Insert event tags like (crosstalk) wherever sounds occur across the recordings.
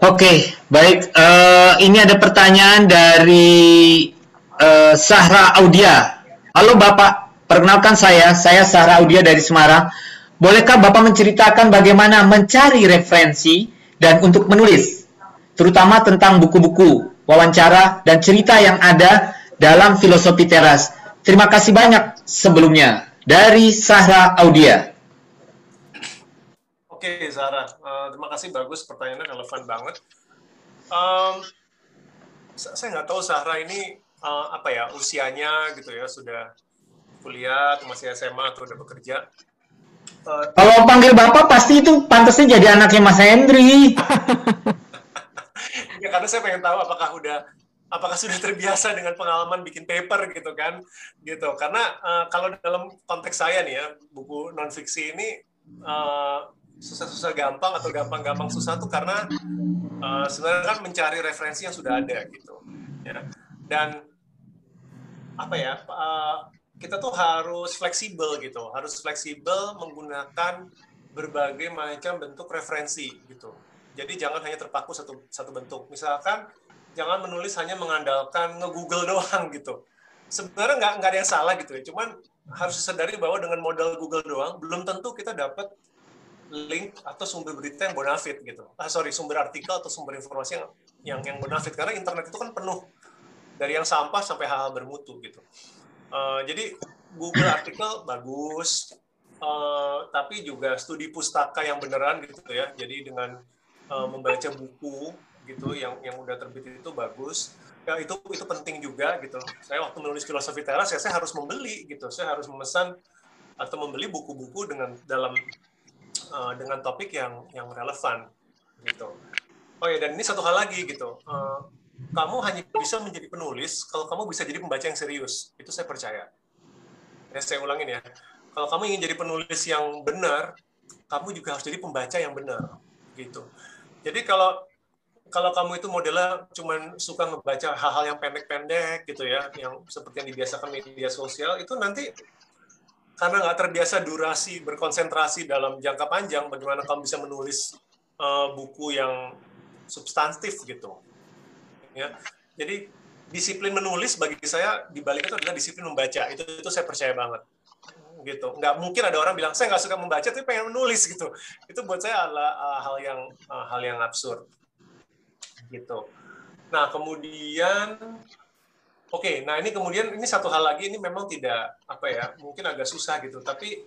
Oke, baik. Uh, ini ada pertanyaan dari uh, Sahra Audia. Halo Bapak, perkenalkan saya, saya Sahra Audia dari Semarang. Bolehkah Bapak menceritakan bagaimana mencari referensi dan untuk menulis, terutama tentang buku-buku, wawancara, dan cerita yang ada dalam filosofi teras? Terima kasih banyak sebelumnya dari Sahra Audia. Oke, Zara. Uh, terima kasih bagus pertanyaannya relevan banget. Um, saya nggak tahu Zahra ini uh, apa ya usianya gitu ya sudah kuliah atau masih SMA atau udah bekerja. Uh, Kalau panggil bapak pasti itu pantasnya jadi anaknya Mas Hendri. (laughs) ya karena saya pengen tahu apakah udah apakah sudah terbiasa dengan pengalaman bikin paper gitu kan gitu karena uh, kalau dalam konteks saya nih ya buku non fiksi ini uh, susah-susah gampang atau gampang-gampang susah tuh karena uh, sebenarnya kan mencari referensi yang sudah ada gitu ya. Dan apa ya uh, kita tuh harus fleksibel gitu harus fleksibel menggunakan berbagai macam bentuk referensi gitu. Jadi jangan hanya terpaku satu satu bentuk. Misalkan jangan menulis hanya mengandalkan nge-google (laughs) doang gitu. Sebenarnya nggak nggak ada yang salah gitu ya. Cuman harus disadari bahwa dengan modal Google doang belum tentu kita dapat link atau sumber berita yang bonafit gitu. Ah sorry, sumber artikel atau sumber informasi yang yang yang bonafit karena internet itu kan penuh dari yang sampah sampai hal-hal bermutu gitu. Uh, jadi Google artikel bagus, uh, tapi juga studi pustaka yang beneran gitu ya. Jadi dengan uh, membaca buku gitu yang yang udah terbit itu bagus. Ya itu itu penting juga gitu. Saya waktu menulis filosofi teras ya saya harus membeli gitu. Saya harus memesan atau membeli buku-buku dengan dalam uh, dengan topik yang yang relevan gitu. Oh ya dan ini satu hal lagi gitu. Uh, kamu hanya bisa menjadi penulis kalau kamu bisa jadi pembaca yang serius. Itu saya percaya. Ya, saya ulangin ya. Kalau kamu ingin jadi penulis yang benar, kamu juga harus jadi pembaca yang benar. Gitu. Jadi kalau kalau kamu itu modelnya cuma suka membaca hal-hal yang pendek-pendek gitu ya, yang seperti yang dibiasakan media sosial, itu nanti karena nggak terbiasa durasi berkonsentrasi dalam jangka panjang, bagaimana kamu bisa menulis uh, buku yang substantif gitu. Ya, jadi disiplin menulis bagi saya di balik itu adalah disiplin membaca. Itu itu saya percaya banget gitu. Nggak mungkin ada orang bilang saya nggak suka membaca tapi pengen menulis gitu. Itu buat saya adalah uh, hal yang uh, hal yang absurd gitu. Nah kemudian Oke, nah ini kemudian ini satu hal lagi ini memang tidak apa ya, mungkin agak susah gitu, tapi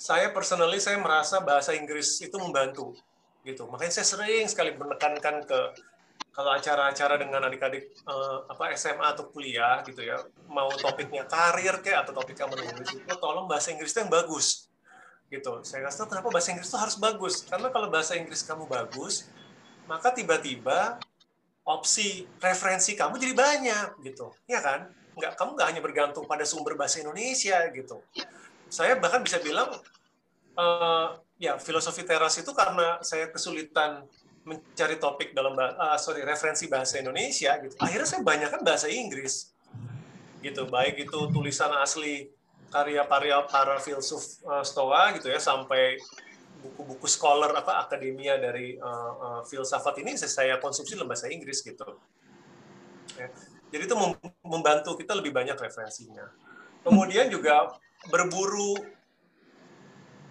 saya personally saya merasa bahasa Inggris itu membantu gitu. Makanya saya sering sekali menekankan ke kalau acara-acara dengan adik-adik uh, apa SMA atau kuliah gitu ya, mau topiknya karir kayak atau topiknya menulis itu tolong bahasa Inggris itu yang bagus gitu. Saya kasih kenapa bahasa Inggris itu harus bagus. Karena kalau bahasa Inggris kamu bagus, maka tiba-tiba opsi referensi kamu jadi banyak gitu. Ya kan? Nggak kamu nggak hanya bergantung pada sumber bahasa Indonesia gitu. Saya bahkan bisa bilang uh, ya filosofi teras itu karena saya kesulitan mencari topik dalam uh, sorry referensi bahasa Indonesia gitu. Akhirnya saya banyak kan bahasa Inggris gitu. Baik itu tulisan asli karya-karya para filsuf uh, Stoa gitu ya sampai buku-buku scholar apa akademia dari uh, uh, filsafat ini saya konsumsi dalam bahasa Inggris gitu. Ya. Jadi itu membantu kita lebih banyak referensinya. Kemudian juga berburu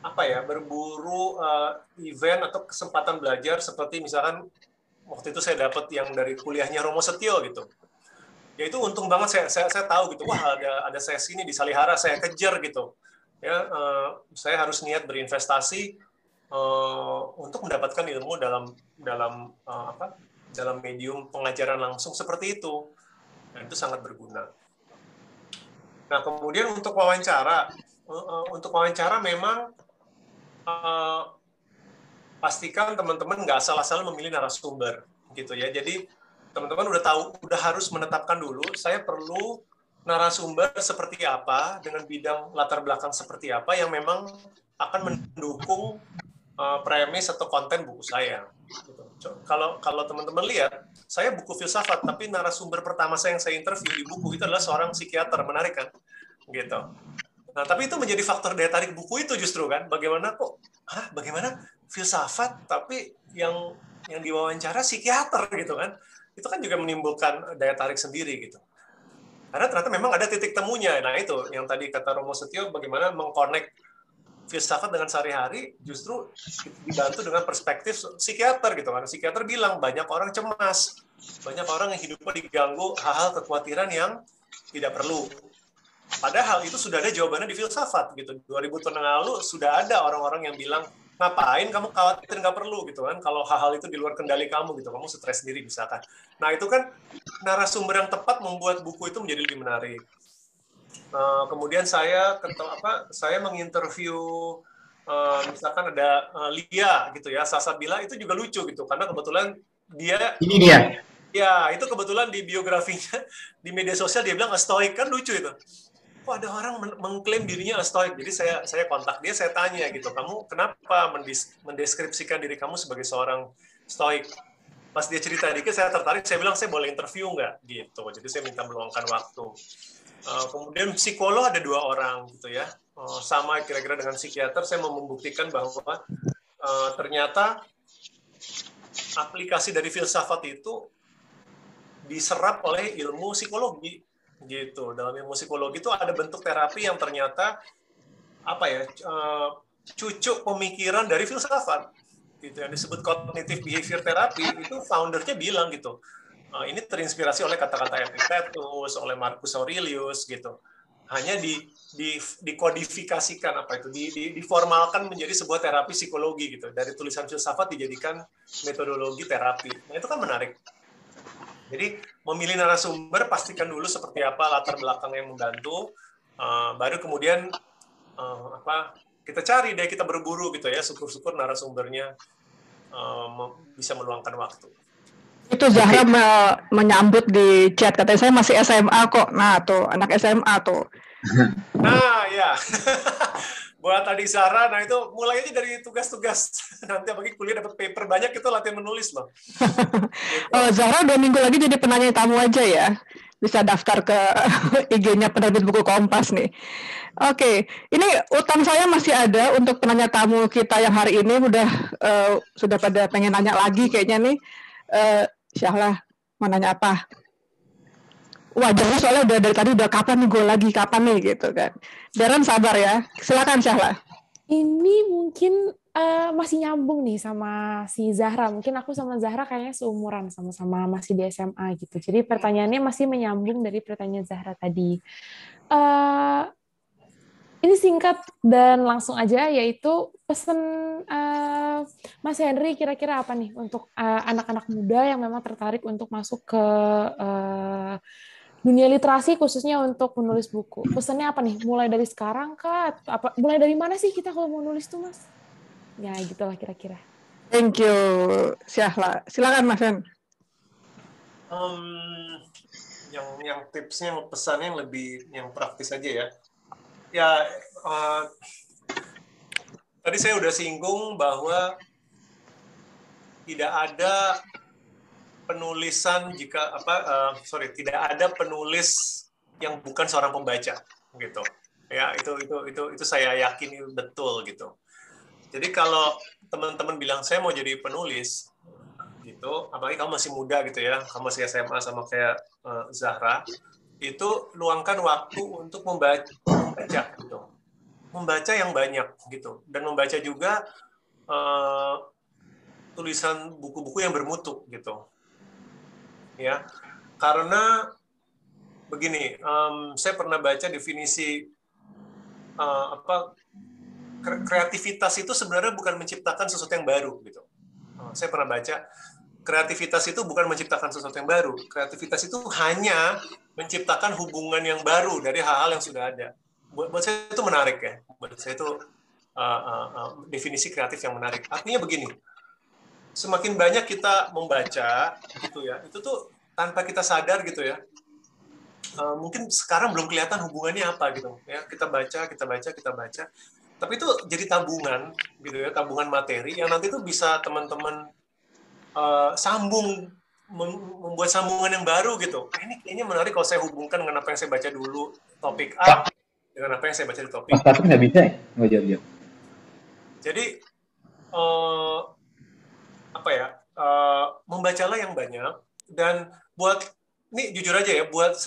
apa ya berburu uh, event atau kesempatan belajar seperti misalkan waktu itu saya dapat yang dari kuliahnya Romo Setio gitu ya itu untung banget saya saya, saya tahu gitu wah ada ada sesi ini di Salihara saya kejar gitu ya uh, saya harus niat berinvestasi uh, untuk mendapatkan ilmu dalam dalam uh, apa dalam medium pengajaran langsung seperti itu dan itu sangat berguna. Nah kemudian untuk wawancara uh, untuk wawancara memang uh, pastikan teman-teman nggak salah-salah memilih narasumber gitu ya. Jadi teman-teman udah tahu udah harus menetapkan dulu saya perlu narasumber seperti apa dengan bidang latar belakang seperti apa yang memang akan mendukung uh, premis atau konten buku saya. Gitu. Kalau kalau teman-teman lihat, saya buku filsafat, tapi narasumber pertama saya yang saya interview di buku itu adalah seorang psikiater, menarik kan? Gitu. Nah, tapi itu menjadi faktor daya tarik buku itu justru kan, bagaimana kok, ah, bagaimana filsafat, tapi yang yang diwawancara psikiater gitu kan itu kan juga menimbulkan daya tarik sendiri gitu karena ternyata memang ada titik temunya nah itu yang tadi kata Romo Setio bagaimana mengkonek filsafat dengan sehari-hari justru dibantu dengan perspektif psikiater gitu kan. Psikiater bilang banyak orang cemas. Banyak orang yang hidupnya diganggu hal-hal kekhawatiran yang tidak perlu. Padahal itu sudah ada jawabannya di filsafat gitu. 2000 tahun yang lalu sudah ada orang-orang yang bilang ngapain kamu khawatir nggak perlu? gitu kan. Kalau hal-hal itu di luar kendali kamu gitu kamu stres sendiri misalkan. Nah itu kan narasumber yang tepat membuat buku itu menjadi lebih menarik uh, kemudian saya ketemu apa saya menginterview uh, misalkan ada uh, Lia gitu ya Sasa Bila itu juga lucu gitu karena kebetulan dia ini dia ya itu kebetulan di biografinya di media sosial dia bilang stoik kan lucu itu kok ada orang mengklaim dirinya stoik. Jadi saya saya kontak dia, saya tanya gitu, kamu kenapa mendeskripsikan diri kamu sebagai seorang stoik? Pas dia cerita dikit, saya tertarik. Saya bilang saya boleh interview nggak gitu. Jadi saya minta meluangkan waktu. Uh, kemudian psikolog ada dua orang gitu ya, uh, sama kira-kira dengan psikiater. Saya mau membuktikan bahwa uh, ternyata aplikasi dari filsafat itu diserap oleh ilmu psikologi gitu dalam ilmu psikologi itu ada bentuk terapi yang ternyata apa ya uh, cucuk pemikiran dari filsafat gitu yang disebut cognitive behavior therapy itu foundernya bilang gitu uh, ini terinspirasi oleh kata-kata Epictetus oleh Marcus Aurelius gitu. Hanya di, di dikodifikasikan apa itu di, di, diformalkan menjadi sebuah terapi psikologi gitu. Dari tulisan filsafat dijadikan metodologi terapi. Nah itu kan menarik. Jadi memilih narasumber pastikan dulu seperti apa latar belakang yang membantu, uh, baru kemudian uh, apa kita cari deh kita berburu gitu ya, syukur-syukur narasumbernya uh, bisa meluangkan waktu. Itu Zahra me menyambut di chat katanya saya masih SMA kok. Nah tuh anak SMA tuh. Nah (laughs) ya. (laughs) buat tadi Zara, nah itu mulai aja dari tugas-tugas. (laughs) Nanti apalagi kuliah dapat paper banyak itu latihan menulis loh. oh, Zara dua minggu lagi jadi penanya tamu aja ya. Bisa daftar ke IG-nya penerbit buku Kompas nih. Oke, okay. ini utang saya masih ada untuk penanya tamu kita yang hari ini udah uh, sudah pada pengen nanya lagi kayaknya nih. Uh, Syahlah, mau nanya apa? wajahnya soalnya udah dari tadi udah kapan nih gue lagi kapan nih gitu kan. Darren sabar ya. Silakan Syahla. Ini mungkin uh, masih nyambung nih sama si Zahra. Mungkin aku sama Zahra kayaknya seumuran sama-sama masih di SMA gitu. Jadi pertanyaannya masih menyambung dari pertanyaan Zahra tadi. Uh, ini singkat dan langsung aja yaitu pesan uh, Mas Henry kira-kira apa nih untuk anak-anak uh, muda yang memang tertarik untuk masuk ke uh, dunia literasi khususnya untuk menulis buku. Pesannya apa nih? Mulai dari sekarang kah? Apa mulai dari mana sih kita kalau mau nulis tuh, Mas? Ya, gitulah kira-kira. Thank you, Syahla. Silakan, Mas Hen. Um, yang yang tipsnya, pesannya yang lebih yang praktis aja ya. Ya, uh, tadi saya udah singgung bahwa tidak ada penulisan jika apa uh, sorry tidak ada penulis yang bukan seorang pembaca gitu. Ya itu itu itu itu saya yakin betul gitu. Jadi kalau teman-teman bilang saya mau jadi penulis gitu apalagi kamu masih muda gitu ya kamu masih SMA sama kayak uh, Zahra itu luangkan waktu untuk membaca, membaca gitu. Membaca yang banyak gitu. Dan membaca juga uh, tulisan buku-buku yang bermutu gitu. Ya karena begini um, saya pernah baca definisi uh, apa kreativitas itu sebenarnya bukan menciptakan sesuatu yang baru gitu. Uh, saya pernah baca kreativitas itu bukan menciptakan sesuatu yang baru. Kreativitas itu hanya menciptakan hubungan yang baru dari hal-hal yang sudah ada. Buat, buat saya itu menarik ya. Buat saya itu uh, uh, uh, definisi kreatif yang menarik. Artinya begini semakin banyak kita membaca gitu ya itu tuh tanpa kita sadar gitu ya uh, mungkin sekarang belum kelihatan hubungannya apa gitu. Ya kita baca kita baca kita baca. Tapi itu jadi tabungan gitu ya tabungan materi yang nanti tuh bisa teman-teman uh, sambung membuat sambungan yang baru gitu. Ini kayaknya menarik kalau saya hubungkan dengan apa yang saya baca dulu topik A dengan apa yang saya baca di topik Mas nggak bisa ya nggak jawab jadi uh, apa ya uh, membacalah yang banyak dan buat ini jujur aja ya buat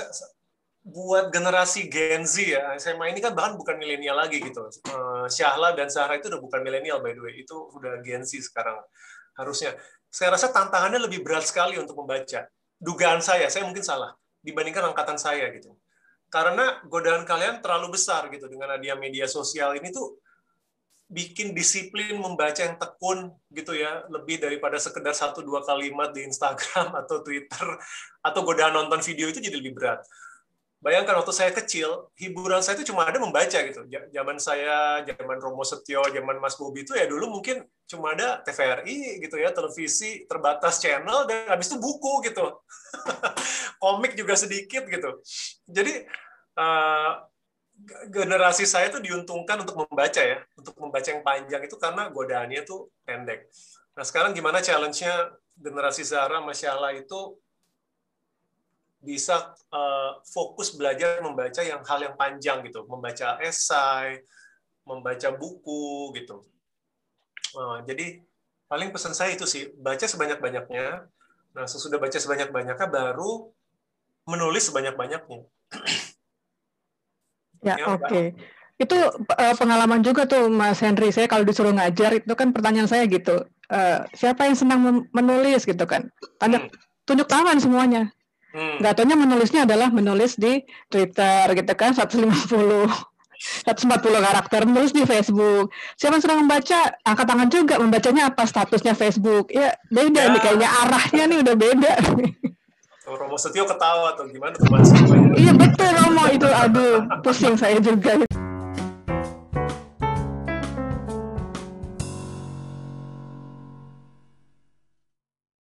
buat generasi Gen Z ya SMA ini kan bahkan bukan milenial lagi gitu. Uh, Syahla dan Zahra itu udah bukan milenial by the way. Itu udah Gen Z sekarang harusnya. Saya rasa tantangannya lebih berat sekali untuk membaca. Dugaan saya saya mungkin salah dibandingkan angkatan saya gitu. Karena godaan kalian terlalu besar gitu dengan adanya media sosial ini tuh bikin disiplin membaca yang tekun gitu ya lebih daripada sekedar satu dua kalimat di Instagram (laughs) atau Twitter atau godaan nonton video itu jadi lebih berat. Bayangkan waktu saya kecil, hiburan saya itu cuma ada membaca gitu. Zaman saya, zaman Romo Setio, zaman Mas Bobi itu ya dulu mungkin cuma ada TVRI gitu ya, televisi terbatas channel dan habis itu buku gitu. (laughs) Komik juga sedikit gitu. Jadi uh, generasi saya tuh diuntungkan untuk membaca ya, untuk membaca yang panjang itu karena godaannya tuh pendek. Nah sekarang gimana challenge-nya generasi Zara Masyala itu bisa uh, fokus belajar membaca yang hal yang panjang gitu, membaca esai, membaca buku gitu. Uh, jadi paling pesan saya itu sih baca sebanyak-banyaknya. Nah sesudah baca sebanyak-banyaknya baru menulis sebanyak-banyaknya. Ya, ya oke. Okay. Itu uh, pengalaman juga tuh Mas Henry. Saya kalau disuruh ngajar itu kan pertanyaan saya gitu. Uh, siapa yang senang menulis gitu kan? Tanda hmm. tunjuk tangan semuanya. Hmm. Gak taunya menulisnya adalah menulis di Twitter gitu kan 150 140 karakter menulis di Facebook. Siapa yang senang membaca, angkat tangan juga membacanya apa statusnya Facebook. Ya beda ya. nih kayaknya arahnya nih udah beda. Romo Setio ketawa atau gimana? Iya betul Romo itu, aduh pusing saya juga.